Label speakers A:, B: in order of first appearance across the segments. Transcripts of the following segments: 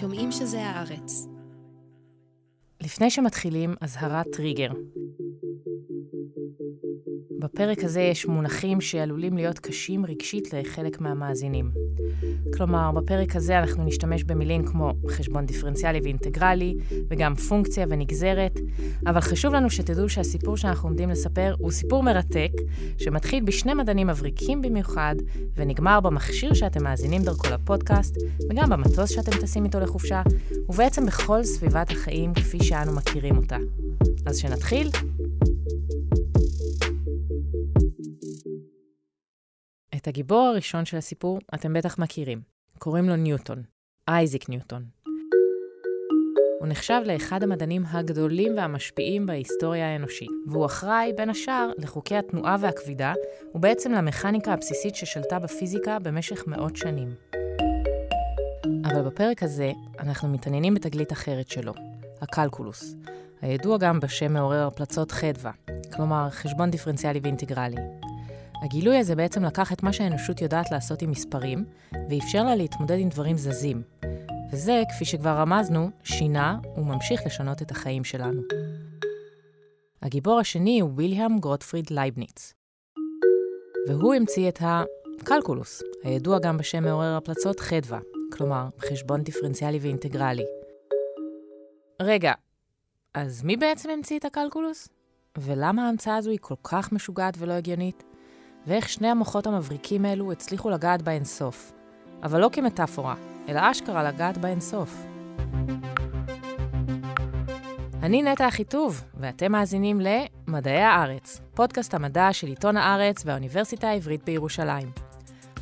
A: שומעים שזה הארץ.
B: לפני שמתחילים, אזהרת טריגר. בפרק הזה יש מונחים שעלולים להיות קשים רגשית לחלק מהמאזינים. כלומר, בפרק הזה אנחנו נשתמש במילים כמו חשבון דיפרנציאלי ואינטגרלי, וגם פונקציה ונגזרת, אבל חשוב לנו שתדעו שהסיפור שאנחנו עומדים לספר הוא סיפור מרתק, שמתחיל בשני מדענים מבריקים במיוחד, ונגמר במכשיר שאתם מאזינים דרכו לפודקאסט, וגם במטוס שאתם טסים איתו לחופשה, ובעצם בכל סביבת החיים כפי שאנו מכירים אותה. אז שנתחיל? את הגיבור הראשון של הסיפור אתם בטח מכירים. קוראים לו ניוטון, אייזיק ניוטון. הוא נחשב לאחד המדענים הגדולים והמשפיעים בהיסטוריה האנושית, והוא אחראי, בין השאר, לחוקי התנועה והכבידה, ובעצם למכניקה הבסיסית ששלטה בפיזיקה במשך מאות שנים. אבל בפרק הזה אנחנו מתעניינים בתגלית אחרת שלו, הקלקולוס, הידוע גם בשם מעורר הפלצות חדווה, כלומר חשבון דיפרנציאלי ואינטגרלי. הגילוי הזה בעצם לקח את מה שהאנושות יודעת לעשות עם מספרים, ואפשר לה להתמודד עם דברים זזים. וזה, כפי שכבר רמזנו, שינה וממשיך לשנות את החיים שלנו. הגיבור השני הוא ויליאם גוטפריד לייבניץ. והוא המציא את הקלקולוס, הידוע גם בשם מעורר הפלצות חדווה, כלומר, חשבון דיפרנציאלי ואינטגרלי. רגע, אז מי בעצם המציא את הקלקולוס? ולמה ההמצאה הזו היא כל כך משוגעת ולא הגיונית? ואיך שני המוחות המבריקים האלו הצליחו לגעת באינסוף. אבל לא כמטאפורה, אלא אשכרה לגעת באינסוף. אני נטע אחיטוב, ואתם מאזינים ל"מדעי הארץ", פודקאסט המדע של עיתון הארץ והאוניברסיטה העברית בירושלים.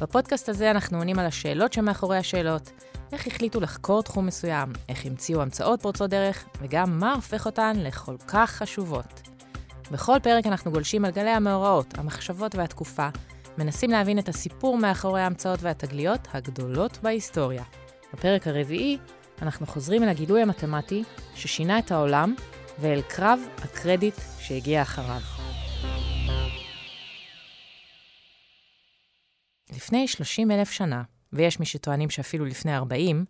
B: בפודקאסט הזה אנחנו עונים על השאלות שמאחורי השאלות, איך החליטו לחקור תחום מסוים, איך המציאו המצאות פורצות דרך, וגם מה הופך אותן לכל כך חשובות. בכל פרק אנחנו גולשים על גלי המאורעות, המחשבות והתקופה, מנסים להבין את הסיפור מאחורי ההמצאות והתגליות הגדולות בהיסטוריה. בפרק הרביעי אנחנו חוזרים אל הגילוי המתמטי ששינה את העולם ואל קרב הקרדיט שהגיע אחריו. לפני 30 אלף שנה, ויש מי שטוענים שאפילו לפני 40,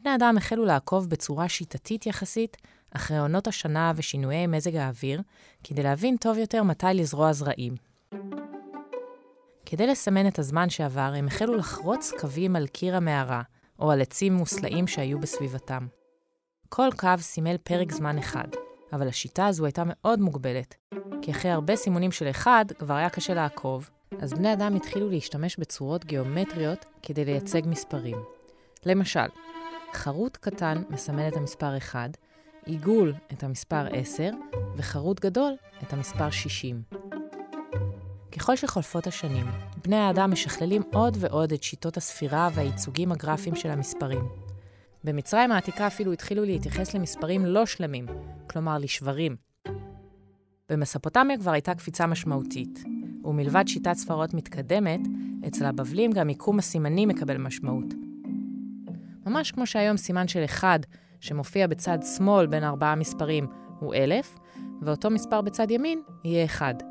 B: בני אדם החלו לעקוב בצורה שיטתית יחסית אחרי עונות השנה ושינויי מזג האוויר, כדי להבין טוב יותר מתי לזרוע זרעים. כדי לסמן את הזמן שעבר, הם החלו לחרוץ קווים על קיר המערה, או על עצים מוסלעים שהיו בסביבתם. כל קו סימל פרק זמן אחד, אבל השיטה הזו הייתה מאוד מוגבלת, כי אחרי הרבה סימונים של אחד, כבר היה קשה לעקוב, אז בני אדם התחילו להשתמש בצורות גיאומטריות כדי לייצג מספרים. למשל, חרוט קטן מסמל את המספר 1, עיגול את המספר 10 וחרוט גדול את המספר 60. ככל שחולפות השנים, בני האדם משכללים עוד ועוד את שיטות הספירה והייצוגים הגרפיים של המספרים. במצרים העתיקה אפילו התחילו להתייחס למספרים לא שלמים, כלומר לשברים. במספוטמיה כבר הייתה קפיצה משמעותית, ומלבד שיטת ספרות מתקדמת, אצל הבבלים גם מיקום הסימנים מקבל משמעות. ממש כמו שהיום סימן של 1 שמופיע בצד שמאל בין ארבעה מספרים הוא 1,000, ואותו מספר בצד ימין יהיה 1.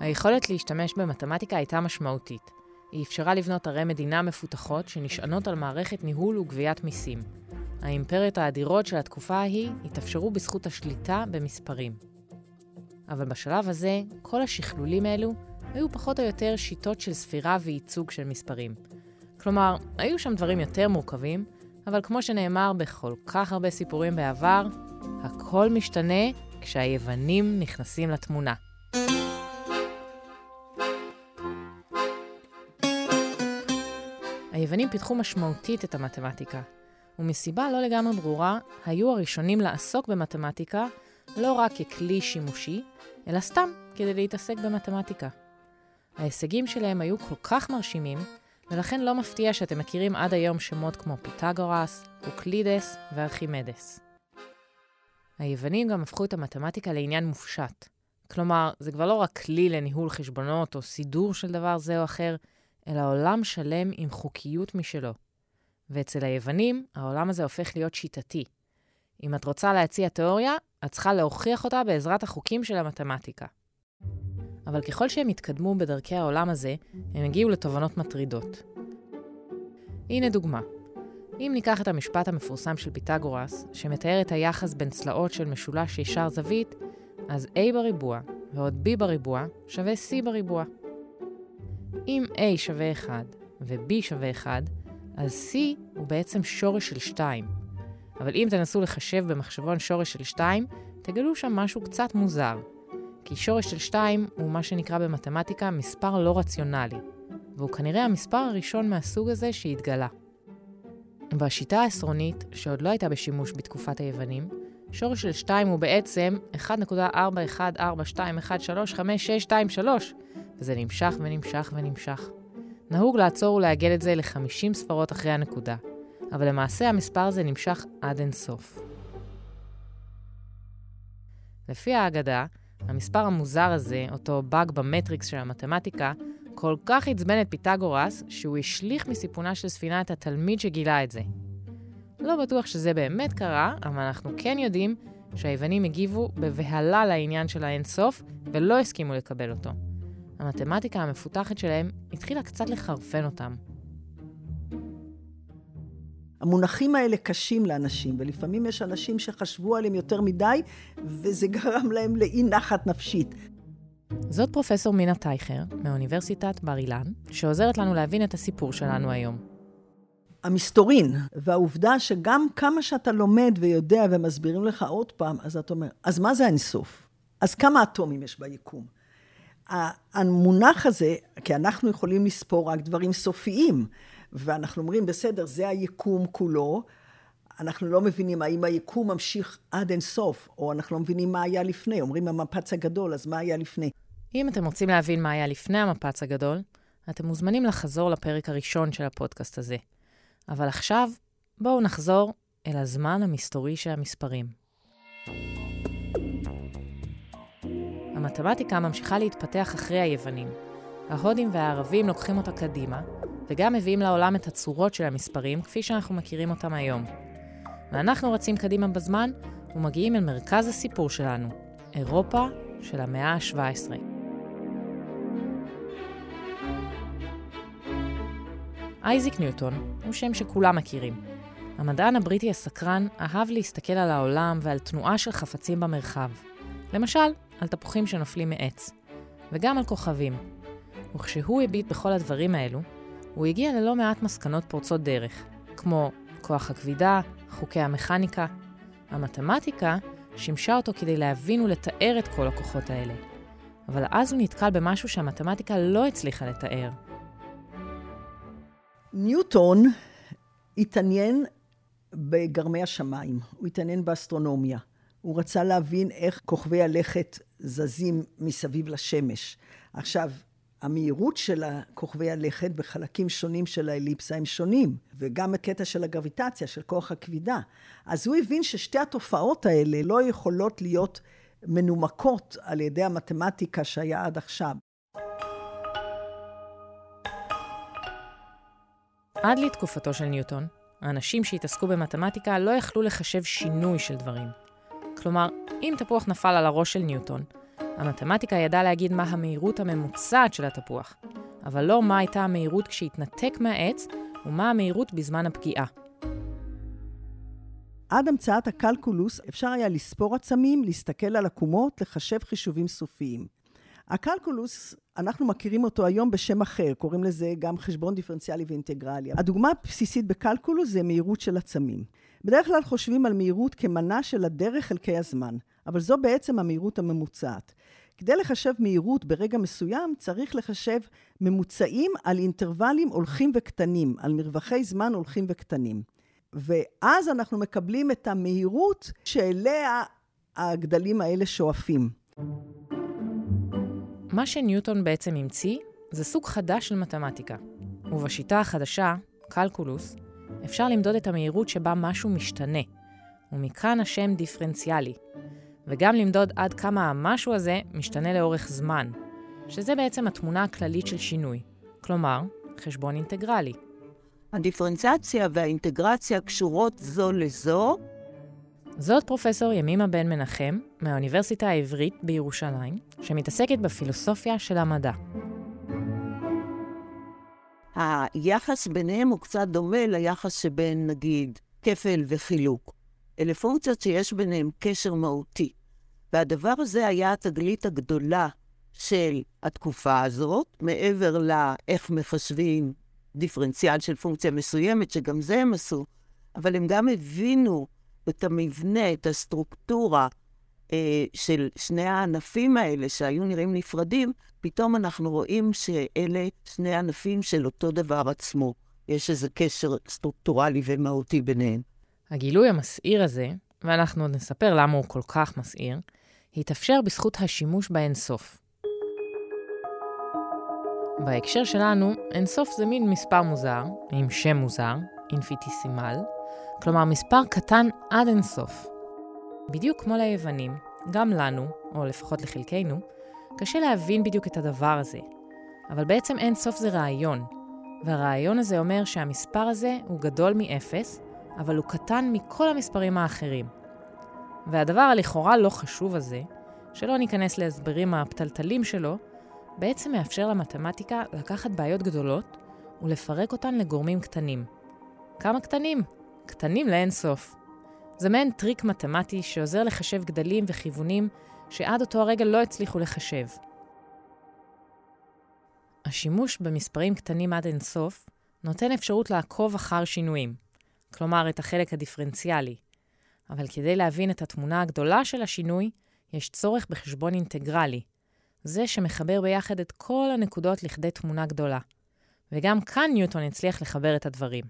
B: היכולת להשתמש במתמטיקה הייתה משמעותית. היא אפשרה לבנות ערי מדינה מפותחות שנשענות על מערכת ניהול וגביית מיסים. האימפריות האדירות של התקופה ההיא התאפשרו בזכות השליטה במספרים. אבל בשלב הזה, כל השכלולים האלו היו פחות או יותר שיטות של ספירה וייצוג של מספרים. כלומר, היו שם דברים יותר מורכבים, אבל כמו שנאמר בכל כך הרבה סיפורים בעבר, הכל משתנה כשהיוונים נכנסים לתמונה. היוונים פיתחו משמעותית את המתמטיקה, ומסיבה לא לגמרי ברורה, היו הראשונים לעסוק במתמטיקה לא רק ככלי שימושי, אלא סתם כדי להתעסק במתמטיקה. ההישגים שלהם היו כל כך מרשימים, ולכן לא מפתיע שאתם מכירים עד היום שמות כמו פיתגורס, אוקלידס וארכימדס. היוונים גם הפכו את המתמטיקה לעניין מופשט. כלומר, זה כבר לא רק כלי לניהול חשבונות או סידור של דבר זה או אחר, אלא עולם שלם עם חוקיות משלו. ואצל היוונים, העולם הזה הופך להיות שיטתי. אם את רוצה להציע תיאוריה, את צריכה להוכיח אותה בעזרת החוקים של המתמטיקה. אבל ככל שהם התקדמו בדרכי העולם הזה, הם הגיעו לתובנות מטרידות. הנה דוגמה. אם ניקח את המשפט המפורסם של פיתגורס, שמתאר את היחס בין צלעות של משולש ישר זווית, אז a בריבוע ועוד b בריבוע שווה c בריבוע. אם a שווה 1 ו-b שווה 1, אז c הוא בעצם שורש של 2. אבל אם תנסו לחשב במחשבון שורש של 2, תגלו שם משהו קצת מוזר. כי שורש של 2 הוא מה שנקרא במתמטיקה מספר לא רציונלי, והוא כנראה המספר הראשון מהסוג הזה שהתגלה. בשיטה העשרונית, שעוד לא הייתה בשימוש בתקופת היוונים, שורש של 2 הוא בעצם 1.41421356623, וזה נמשך ונמשך ונמשך. נהוג לעצור ולעגל את זה ל-50 ספרות אחרי הנקודה, אבל למעשה המספר הזה נמשך עד אינסוף. לפי האגדה, המספר המוזר הזה, אותו באג במטריקס של המתמטיקה, כל כך עצבן את פיתגורס, שהוא השליך מסיפונה של ספינה את התלמיד שגילה את זה. לא בטוח שזה באמת קרה, אבל אנחנו כן יודעים שהיוונים הגיבו בבהלה לעניין של האינסוף, ולא הסכימו לקבל אותו. המתמטיקה המפותחת שלהם התחילה קצת לחרפן אותם.
A: המונחים האלה קשים לאנשים, ולפעמים יש אנשים שחשבו עליהם יותר מדי, וזה גרם להם לאי נחת נפשית.
B: זאת פרופסור מינה טייכר, מאוניברסיטת בר אילן, שעוזרת לנו להבין את הסיפור שלנו היום.
A: המסתורין, והעובדה שגם כמה שאתה לומד ויודע ומסבירים לך עוד פעם, אז אתה אומר, אז מה זה האינסוף? אז כמה אטומים יש ביקום? המונח הזה, כי אנחנו יכולים לספור רק דברים סופיים, ואנחנו אומרים, בסדר, זה היקום כולו, אנחנו לא מבינים האם היקום ממשיך עד אין סוף, או אנחנו לא מבינים מה היה לפני. אומרים המפץ הגדול, אז מה היה לפני?
B: אם אתם רוצים להבין מה היה לפני המפץ הגדול, אתם מוזמנים לחזור לפרק הראשון של הפודקאסט הזה. אבל עכשיו, בואו נחזור אל הזמן המסתורי של המספרים. המתמטיקה ממשיכה להתפתח אחרי היוונים. ההודים והערבים לוקחים אותה קדימה, וגם מביאים לעולם את הצורות של המספרים כפי שאנחנו מכירים אותם היום. ואנחנו רצים קדימה בזמן ומגיעים אל מרכז הסיפור שלנו, אירופה של המאה ה-17. אייזיק ניוטון הוא שם שכולם מכירים. המדען הבריטי הסקרן אהב להסתכל על העולם ועל תנועה של חפצים במרחב. למשל, על תפוחים שנופלים מעץ, וגם על כוכבים. וכשהוא הביט בכל הדברים האלו, הוא הגיע ללא מעט מסקנות פורצות דרך, כמו כוח הכבידה, חוקי המכניקה. המתמטיקה שימשה אותו כדי להבין ולתאר את כל הכוחות האלה. אבל אז הוא נתקל במשהו שהמתמטיקה לא הצליחה לתאר.
A: ניוטון התעניין בגרמי השמיים, הוא התעניין באסטרונומיה. הוא רצה להבין איך כוכבי הלכת זזים מסביב לשמש. עכשיו, המהירות של כוכבי הלכת בחלקים שונים של האליפסה הם שונים, וגם הקטע של הגרביטציה, של כוח הכבידה. אז הוא הבין ששתי התופעות האלה לא יכולות להיות מנומקות על ידי המתמטיקה שהיה עד עכשיו.
B: עד לתקופתו של ניוטון, האנשים שהתעסקו במתמטיקה לא יכלו לחשב שינוי של דברים. כלומר, אם תפוח נפל על הראש של ניוטון, המתמטיקה ידעה להגיד מה המהירות הממוצעת של התפוח, אבל לא מה הייתה המהירות כשהתנתק מהעץ ומה המהירות בזמן הפגיעה.
A: עד המצאת הקלקולוס אפשר היה לספור עצמים, להסתכל על עקומות, לחשב חישובים סופיים. הקלקולוס, אנחנו מכירים אותו היום בשם אחר, קוראים לזה גם חשבון דיפרנציאלי ואינטגרלי. הדוגמה הבסיסית בקלקולוס זה מהירות של עצמים. בדרך כלל חושבים על מהירות כמנה של הדרך חלקי הזמן, אבל זו בעצם המהירות הממוצעת. כדי לחשב מהירות ברגע מסוים, צריך לחשב ממוצעים על אינטרוולים הולכים וקטנים, על מרווחי זמן הולכים וקטנים. ואז אנחנו מקבלים את המהירות שאליה הגדלים האלה שואפים.
B: מה שניוטון בעצם המציא זה סוג חדש של מתמטיקה. ובשיטה החדשה, קלקולוס, אפשר למדוד את המהירות שבה משהו משתנה, ומכאן השם דיפרנציאלי, וגם למדוד עד כמה המשהו הזה משתנה לאורך זמן, שזה בעצם התמונה הכללית של שינוי, כלומר, חשבון אינטגרלי.
C: הדיפרנציאציה והאינטגרציה קשורות זו לזו.
B: זאת פרופסור ימימה בן מנחם, מהאוניברסיטה העברית בירושלים, שמתעסקת בפילוסופיה של המדע.
C: היחס ביניהם הוא קצת דומה ליחס שבין, נגיד, כפל וחילוק. אלה פונקציות שיש ביניהם קשר מהותי. והדבר הזה היה התגלית הגדולה של התקופה הזאת, מעבר לאיך מחשבים דיפרנציאל של פונקציה מסוימת, שגם זה הם עשו, אבל הם גם הבינו את המבנה, את הסטרוקטורה אה, של שני הענפים האלה, שהיו נראים נפרדים, פתאום אנחנו רואים שאלה שני ענפים של אותו דבר עצמו. יש איזה קשר סטרוקטורלי ומהותי ביניהם.
B: הגילוי המסעיר הזה, ואנחנו עוד נספר למה הוא כל כך מסעיר, התאפשר בזכות השימוש באינסוף. בהקשר שלנו, אינסוף זה מין מספר מוזר, עם שם מוזר, אינפיניטסימל, כלומר מספר קטן עד אינסוף. בדיוק כמו ליוונים, גם לנו, או לפחות לחלקנו, קשה להבין בדיוק את הדבר הזה. אבל בעצם אינסוף זה רעיון, והרעיון הזה אומר שהמספר הזה הוא גדול מאפס, אבל הוא קטן מכל המספרים האחרים. והדבר הלכאורה לא חשוב הזה, שלא ניכנס להסברים הפתלתלים שלו, בעצם מאפשר למתמטיקה לקחת בעיות גדולות ולפרק אותן לגורמים קטנים. כמה קטנים? קטנים לאין סוף. זה מעין טריק מתמטי שעוזר לחשב גדלים וכיוונים שעד אותו הרגע לא הצליחו לחשב. השימוש במספרים קטנים עד אין סוף נותן אפשרות לעקוב אחר שינויים, כלומר את החלק הדיפרנציאלי. אבל כדי להבין את התמונה הגדולה של השינוי, יש צורך בחשבון אינטגרלי, זה שמחבר ביחד את כל הנקודות לכדי תמונה גדולה. וגם כאן ניוטון הצליח לחבר את הדברים.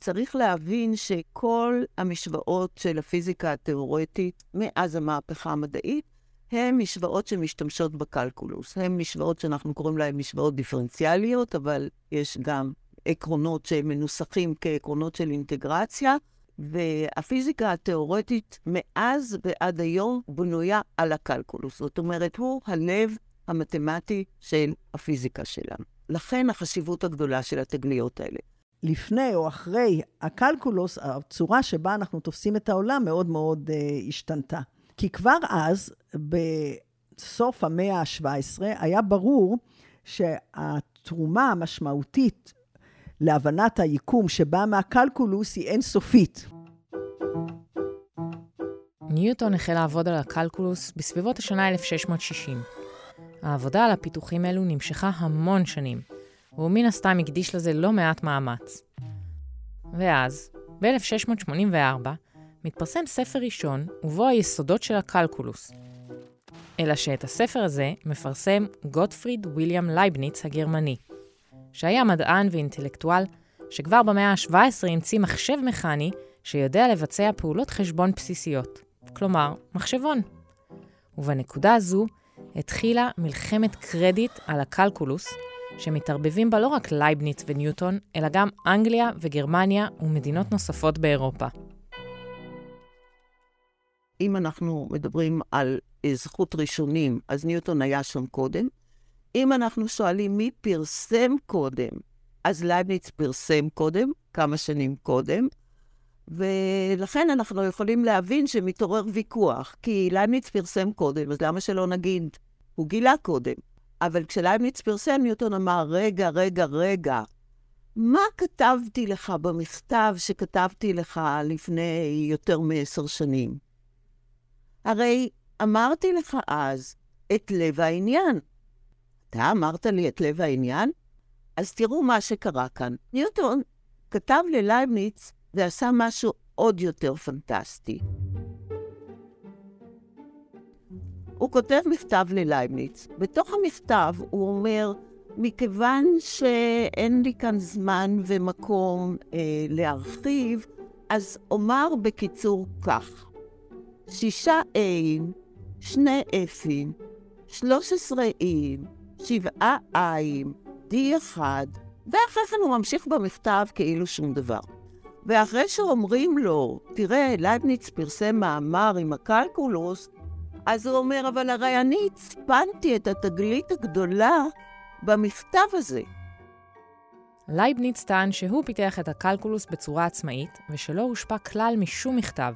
C: צריך להבין שכל המשוואות של הפיזיקה התיאורטית מאז המהפכה המדעית הן משוואות שמשתמשות בקלקולוס. הן משוואות שאנחנו קוראים להן משוואות דיפרנציאליות, אבל יש גם עקרונות שהם מנוסחים כעקרונות של אינטגרציה, והפיזיקה התיאורטית מאז ועד היום בנויה על הקלקולוס. זאת אומרת, הוא הלב המתמטי של הפיזיקה שלנו. לכן החשיבות הגדולה של התגליות האלה.
A: לפני או אחרי הקלקולוס, הצורה שבה אנחנו תופסים את העולם מאוד מאוד uh, השתנתה. כי כבר אז, בסוף המאה ה-17, היה ברור שהתרומה המשמעותית להבנת היקום שבאה מהקלקולוס היא אינסופית.
B: ניוטון החל לעבוד על הקלקולוס בסביבות השנה 1660. העבודה על הפיתוחים אלו נמשכה המון שנים, והוא מן הסתם הקדיש לזה לא מעט מאמץ. ואז, ב-1684, מתפרסם ספר ראשון, ובו היסודות של הקלקולוס. אלא שאת הספר הזה מפרסם גוטפריד ויליאם לייבניץ הגרמני, שהיה מדען ואינטלקטואל שכבר במאה ה-17 המציא מחשב מכני שיודע לבצע פעולות חשבון בסיסיות, כלומר, מחשבון. ובנקודה הזו התחילה מלחמת קרדיט על הקלקולוס, שמתערבבים בה לא רק לייבניץ וניוטון, אלא גם אנגליה וגרמניה ומדינות נוספות באירופה.
C: אם אנחנו מדברים על זכות ראשונים, אז ניוטון היה שם קודם. אם אנחנו שואלים מי פרסם קודם, אז לייבניץ פרסם קודם, כמה שנים קודם, ולכן אנחנו יכולים להבין שמתעורר ויכוח, כי לייבניץ פרסם קודם, אז למה שלא נגיד, הוא גילה קודם. אבל כשלייבניץ פרסם, ניוטון אמר, רגע, רגע, רגע, מה כתבתי לך במכתב שכתבתי לך לפני יותר מעשר שנים? הרי אמרתי לך אז את לב העניין. אתה אמרת לי את לב העניין? אז תראו מה שקרה כאן. ניוטון כתב ללייבניץ ועשה משהו עוד יותר פנטסטי. הוא כותב מכתב ללייבניץ. בתוך המכתב הוא אומר, מכיוון שאין לי כאן זמן ומקום אה, להרחיב, אז אומר בקיצור כך: שישה A'ים, שני F'ים, שלוש עשרה E'ים, שבעה I'ים, D1, ואחרי כן הוא ממשיך במכתב כאילו שום דבר. ואחרי שאומרים לו, תראה, לייבניץ פרסם מאמר עם הקלקולוס, אז הוא אומר, אבל הרי אני הצפנתי את התגלית הגדולה במכתב הזה.
B: לייבניץ טען שהוא פיתח את הקלקולוס בצורה עצמאית, ושלא הושפע כלל משום מכתב,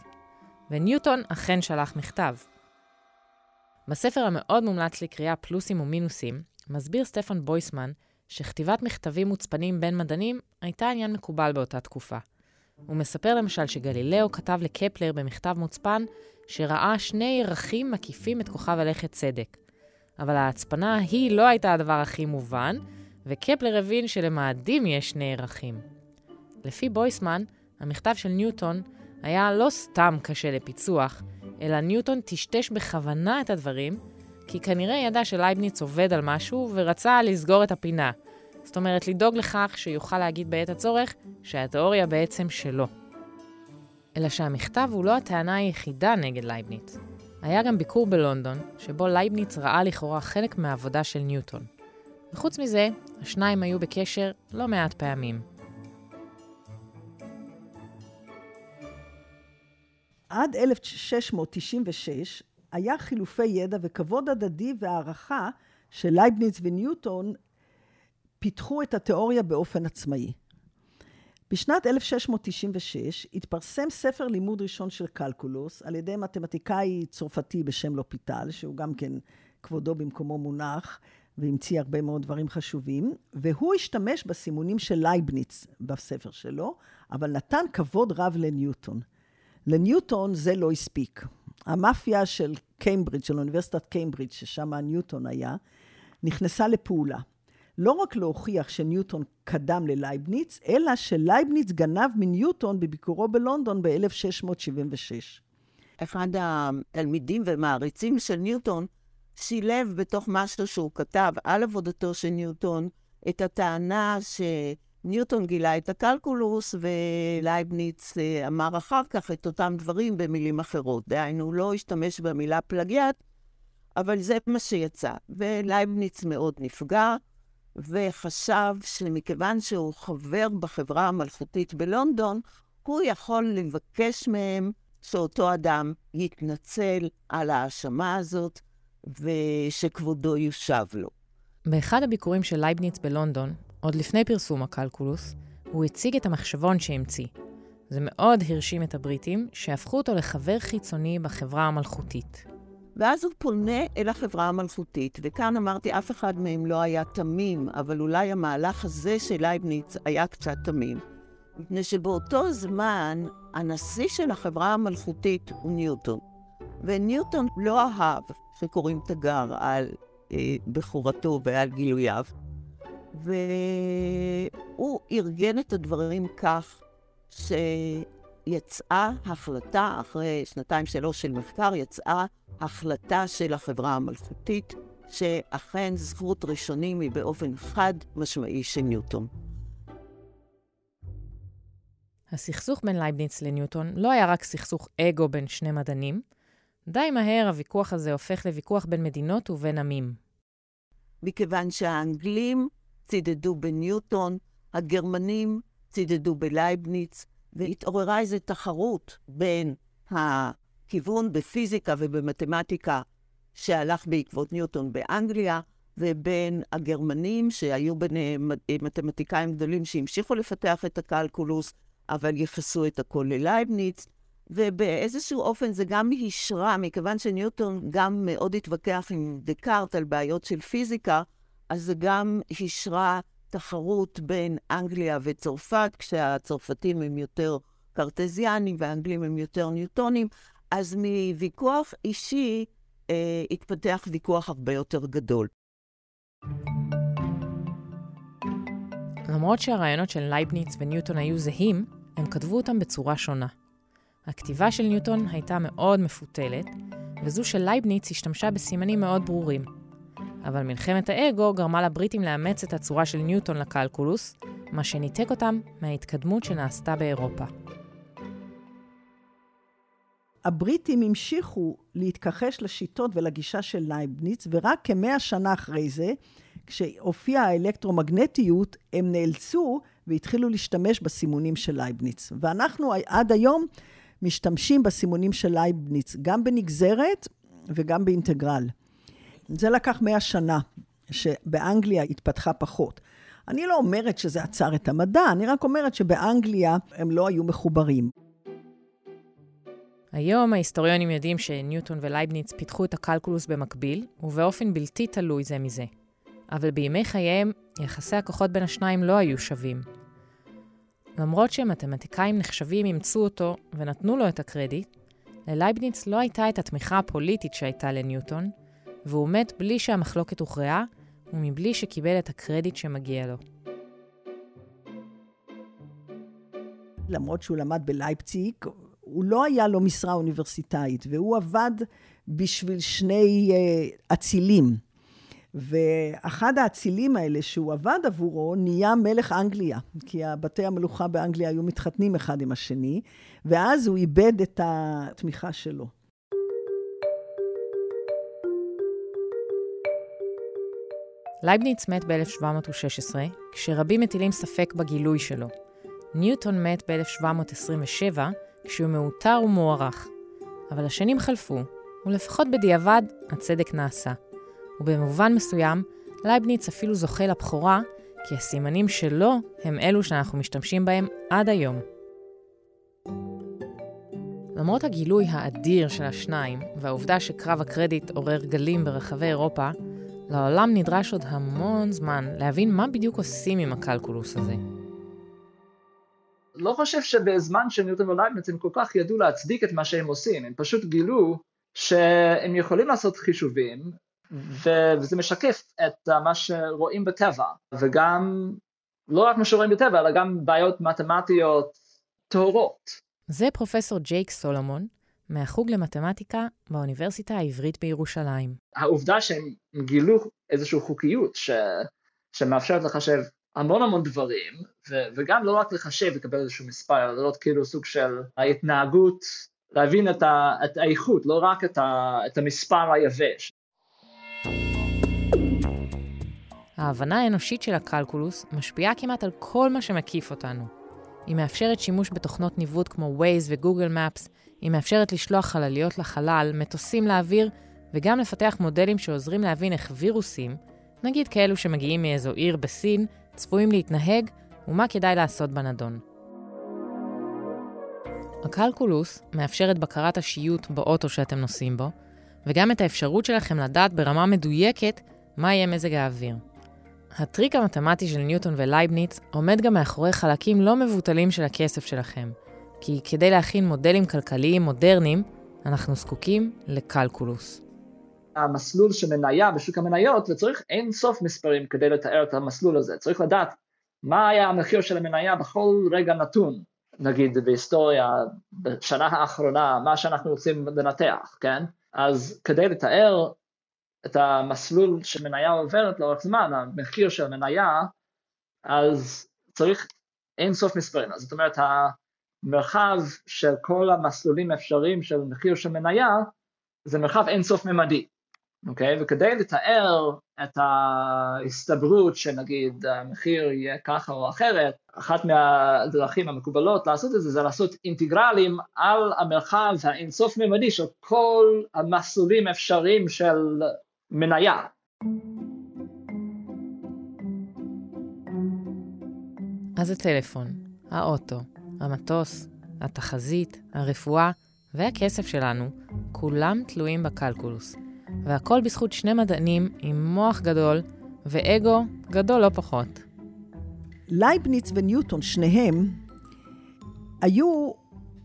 B: וניוטון אכן שלח מכתב. בספר המאוד מומלץ לקריאה פלוסים ומינוסים, מסביר סטפן בויסמן שכתיבת מכתבים מוצפנים בין מדענים הייתה עניין מקובל באותה תקופה. הוא מספר למשל שגלילאו כתב לקפלר במכתב מוצפן שראה שני ירחים מקיפים את כוכב הלכת צדק. אבל ההצפנה היא לא הייתה הדבר הכי מובן, וקפלר הבין שלמאדים יש שני ירחים. לפי בויסמן, המכתב של ניוטון היה לא סתם קשה לפיצוח, אלא ניוטון טשטש בכוונה את הדברים, כי כנראה ידע שלייבניץ עובד על משהו ורצה לסגור את הפינה. זאת אומרת, לדאוג לכך שיוכל להגיד בעת הצורך שהתיאוריה בעצם שלו. אלא שהמכתב הוא לא הטענה היחידה נגד לייבניץ. היה גם ביקור בלונדון, שבו לייבניץ ראה לכאורה חלק מהעבודה של ניוטון. וחוץ מזה, השניים היו בקשר לא מעט פעמים.
A: עד 1696 היה חילופי ידע וכבוד הדדי והערכה שלייבניץ וניוטון פיתחו את התיאוריה באופן עצמאי. בשנת 1696 התפרסם ספר לימוד ראשון של קלקולוס על ידי מתמטיקאי צרפתי בשם לופיטל, שהוא גם כן כבודו במקומו מונח, והמציא הרבה מאוד דברים חשובים, והוא השתמש בסימונים של לייבניץ בספר שלו, אבל נתן כבוד רב לניוטון. לניוטון זה לא הספיק. המאפיה של קיימברידג', של אוניברסיטת קיימברידג', ששם ניוטון היה, נכנסה לפעולה. לא רק להוכיח שניוטון קדם ללייבניץ, אלא שלייבניץ גנב מניוטון בביקורו בלונדון ב-1676.
C: אחד התלמידים ומעריצים של ניוטון שילב בתוך משהו שהוא כתב על עבודתו של ניוטון את הטענה שניוטון גילה את הקלקולוס ולייבניץ אה, אמר אחר כך את אותם דברים במילים אחרות. דהיינו, הוא לא השתמש במילה פלגיאט, אבל זה מה שיצא. ולייבניץ מאוד נפגע. וחשב שמכיוון שהוא חבר בחברה המלכותית בלונדון, הוא יכול לבקש מהם שאותו אדם יתנצל על ההאשמה הזאת ושכבודו יושב לו.
B: באחד הביקורים של לייבניץ בלונדון, עוד לפני פרסום הקלקולוס, הוא הציג את המחשבון שהמציא. זה מאוד הרשים את הבריטים, שהפכו אותו לחבר חיצוני בחברה המלכותית.
C: ואז הוא פונה אל החברה המלכותית, וכאן אמרתי, אף אחד מהם לא היה תמים, אבל אולי המהלך הזה של לייבניץ היה קצת תמים. מפני שבאותו זמן, הנשיא של החברה המלכותית הוא ניוטון. וניוטון לא אהב שקוראים תגר על אה, בכורתו ועל גילוייו, והוא ארגן את הדברים כך שיצאה החלטה, אחרי שנתיים-שלוש של מחקר, יצאה החלטה של החברה המלכותית, שאכן זכות ראשונים היא באופן חד משמעי של ניוטון.
B: הסכסוך בין לייבניץ לניוטון לא היה רק סכסוך אגו בין שני מדענים, די מהר הוויכוח הזה הופך לוויכוח בין מדינות ובין עמים.
C: מכיוון שהאנגלים צידדו בניוטון, הגרמנים צידדו בלייבניץ, והתעוררה איזו תחרות בין כיוון בפיזיקה ובמתמטיקה שהלך בעקבות ניוטון באנגליה, ובין הגרמנים, שהיו ביניהם מתמטיקאים גדולים שהמשיכו לפתח את הקלקולוס, אבל ייחסו את הכל ללייבניץ, ובאיזשהו אופן זה גם השרה, מכיוון שניוטון גם מאוד התווכח עם דקארט על בעיות של פיזיקה, אז זה גם השרה תחרות בין אנגליה וצרפת, כשהצרפתים הם יותר קרטזיאנים והאנגלים הם יותר ניוטונים, אז מוויכוח אישי אה, התפתח ויכוח הרבה יותר גדול.
B: למרות שהרעיונות של לייבניץ וניוטון היו זהים, הם כתבו אותם בצורה שונה. הכתיבה של ניוטון הייתה מאוד מפותלת, וזו של לייבניץ השתמשה בסימנים מאוד ברורים. אבל מלחמת האגו גרמה לבריטים לאמץ את הצורה של ניוטון לקלקולוס, מה שניתק אותם מההתקדמות שנעשתה באירופה.
A: הבריטים המשיכו להתכחש לשיטות ולגישה של לייבניץ, ורק כמאה שנה אחרי זה, כשהופיעה האלקטרומגנטיות, הם נאלצו והתחילו להשתמש בסימונים של לייבניץ. ואנחנו עד היום משתמשים בסימונים של לייבניץ, גם בנגזרת וגם באינטגרל. זה לקח מאה שנה, שבאנגליה התפתחה פחות. אני לא אומרת שזה עצר את המדע, אני רק אומרת שבאנגליה הם לא היו מחוברים.
B: היום ההיסטוריונים יודעים שניוטון ולייבניץ פיתחו את הקלקולוס במקביל, ובאופן בלתי תלוי זה מזה. אבל בימי חייהם יחסי הכוחות בין השניים לא היו שווים. למרות שמתמטיקאים נחשבים אימצו אותו ונתנו לו את הקרדיט, ללייבניץ לא הייתה את התמיכה הפוליטית שהייתה לניוטון, והוא מת בלי שהמחלוקת הוכרעה ומבלי שקיבל את הקרדיט שמגיע לו.
A: למרות שהוא למד בלייפציג, הוא לא היה לו משרה אוניברסיטאית, והוא עבד בשביל שני uh, אצילים. ואחד האצילים האלה שהוא עבד עבורו נהיה מלך אנגליה, כי בתי המלוכה באנגליה היו מתחתנים אחד עם השני, ואז הוא איבד את התמיכה שלו.
B: לייבניץ מת ב-1716, כשרבים מטילים ספק בגילוי שלו. ניוטון מת ב-1727, כשהוא מאותר ומוערך. אבל השנים חלפו, ולפחות בדיעבד הצדק נעשה. ובמובן מסוים, לייבניץ אפילו זוכה לבכורה, כי הסימנים שלו הם אלו שאנחנו משתמשים בהם עד היום. למרות הגילוי האדיר של השניים, והעובדה שקרב הקרדיט עורר גלים ברחבי אירופה, לעולם נדרש עוד המון זמן להבין מה בדיוק עושים עם הקלקולוס הזה.
D: לא חושב שבזמן של ניוטון ולייבניץ הם כל כך ידעו להצדיק את מה שהם עושים, הם פשוט גילו שהם יכולים לעשות חישובים, וזה משקף את מה שרואים בטבע, וגם לא רק מה שרואים בטבע, אלא גם בעיות מתמטיות טהורות.
B: זה פרופסור ג'ייק סולומון, מהחוג למתמטיקה באוניברסיטה העברית בירושלים.
D: העובדה שהם גילו איזושהי חוקיות ש... שמאפשרת לחשב המון המון דברים, ו... וגם לא רק לחשב ולקבל איזשהו מספר, אלא לראות כאילו סוג של ההתנהגות, להבין את, ה... את האיכות, לא רק את, ה... את המספר היבש.
B: ההבנה האנושית של הקלקולוס משפיעה כמעט על כל מה שמקיף אותנו. היא מאפשרת שימוש בתוכנות ניווט כמו Waze וגוגל Maps, היא מאפשרת לשלוח חלליות לחלל, מטוסים לאוויר, וגם לפתח מודלים שעוזרים להבין איך וירוסים, נגיד כאלו שמגיעים מאיזו עיר בסין, צפויים להתנהג, ומה כדאי לעשות בנדון. הקלקולוס מאפשר את בקרת השיוט באוטו שאתם נוסעים בו, וגם את האפשרות שלכם לדעת ברמה מדויקת מה יהיה מזג האוויר. הטריק המתמטי של ניוטון ולייבניץ עומד גם מאחורי חלקים לא מבוטלים של הכסף שלכם, כי כדי להכין מודלים כלכליים מודרניים, אנחנו זקוקים לקלקולוס.
D: המסלול של מניה בשוק המניות, וצריך אין סוף מספרים כדי לתאר את המסלול הזה. צריך לדעת מה היה המחיר של המניה בכל רגע נתון, נגיד בהיסטוריה, בשנה האחרונה, מה שאנחנו רוצים לנתח, כן? אז כדי לתאר את המסלול שמניה עוברת לאורך זמן, המחיר של מניה, אז צריך אין סוף מספרים. זאת אומרת, המרחב של כל המסלולים האפשריים של מחיר של מניה, זה מרחב אין סוף ממדי, אוקיי? וכדי לתאר את ההסתברות שנגיד המחיר יהיה ככה או אחרת, אחת מהדרכים המקובלות לעשות את זה, זה לעשות אינטגרלים על המרחב האינסוף ממדי של כל המסלולים האפשריים של מניה.
B: אז הטלפון, האוטו, המטוס, התחזית, הרפואה והכסף שלנו, כולם תלויים בקלקולוס. והכל בזכות שני מדענים עם מוח גדול ואגו גדול לא פחות.
A: לייבניץ וניוטון, שניהם, היו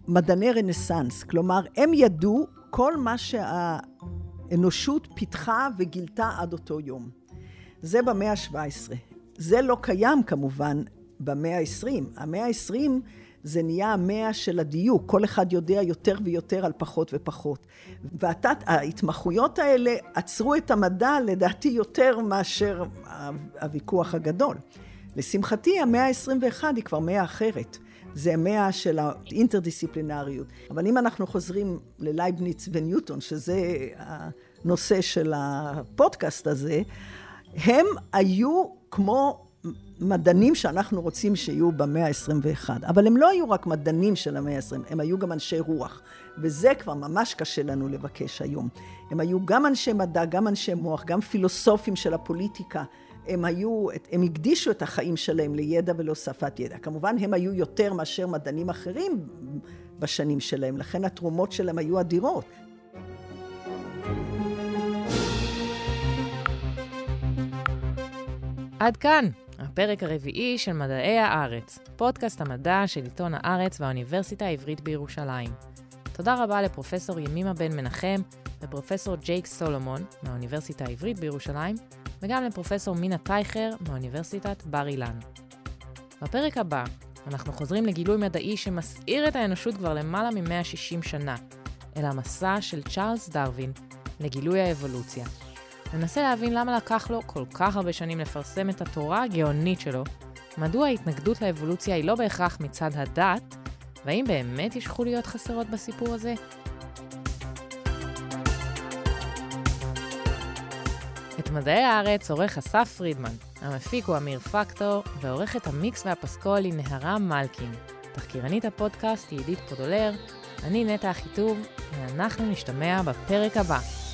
A: מדעני רנסאנס. כלומר, הם ידעו כל מה שה... האנושות פיתחה וגילתה עד אותו יום. זה במאה ה-17. זה לא קיים כמובן במאה ה-20. המאה ה-20 זה נהיה המאה של הדיוק, כל אחד יודע יותר ויותר על פחות ופחות. וההתמחויות האלה עצרו את המדע לדעתי יותר מאשר הוויכוח הגדול. לשמחתי המאה ה-21 היא כבר מאה אחרת. זה המאה של האינטרדיסציפלינריות. אבל אם אנחנו חוזרים ללייבניץ וניוטון, שזה הנושא של הפודקאסט הזה, הם היו כמו מדענים שאנחנו רוצים שיהיו במאה ה-21. אבל הם לא היו רק מדענים של המאה ה-20, הם היו גם אנשי רוח. וזה כבר ממש קשה לנו לבקש היום. הם היו גם אנשי מדע, גם אנשי מוח, גם פילוסופים של הפוליטיקה. הם היו, הם הקדישו את החיים שלהם לידע ולהוספת ידע. כמובן, הם היו יותר מאשר מדענים אחרים בשנים שלהם, לכן התרומות שלהם היו אדירות.
B: עד כאן, הפרק הרביעי של מדעי הארץ, פודקאסט המדע של עיתון הארץ והאוניברסיטה העברית בירושלים. תודה רבה לפרופסור ימימה בן מנחם לפרופסור ג'ייק סולומון מהאוניברסיטה העברית בירושלים, וגם לפרופסור מינה טייכר מאוניברסיטת בר אילן. בפרק הבא אנחנו חוזרים לגילוי מדעי שמסעיר את האנושות כבר למעלה מ-160 שנה, אל המסע של צ'ארלס דרווין לגילוי האבולוציה. ננסה להבין למה לקח לו כל כך הרבה שנים לפרסם את התורה הגאונית שלו, מדוע ההתנגדות לאבולוציה היא לא בהכרח מצד הדת, והאם באמת יש חוליות חסרות בסיפור הזה? מדעי הארץ עורך אסף פרידמן, המפיק הוא אמיר פקטור, ועורכת המיקס והפסקול היא נהרה מלקין. תחקירנית הפודקאסט היא עידית פודולר, אני נטע אחיטוב, ואנחנו נשתמע בפרק הבא.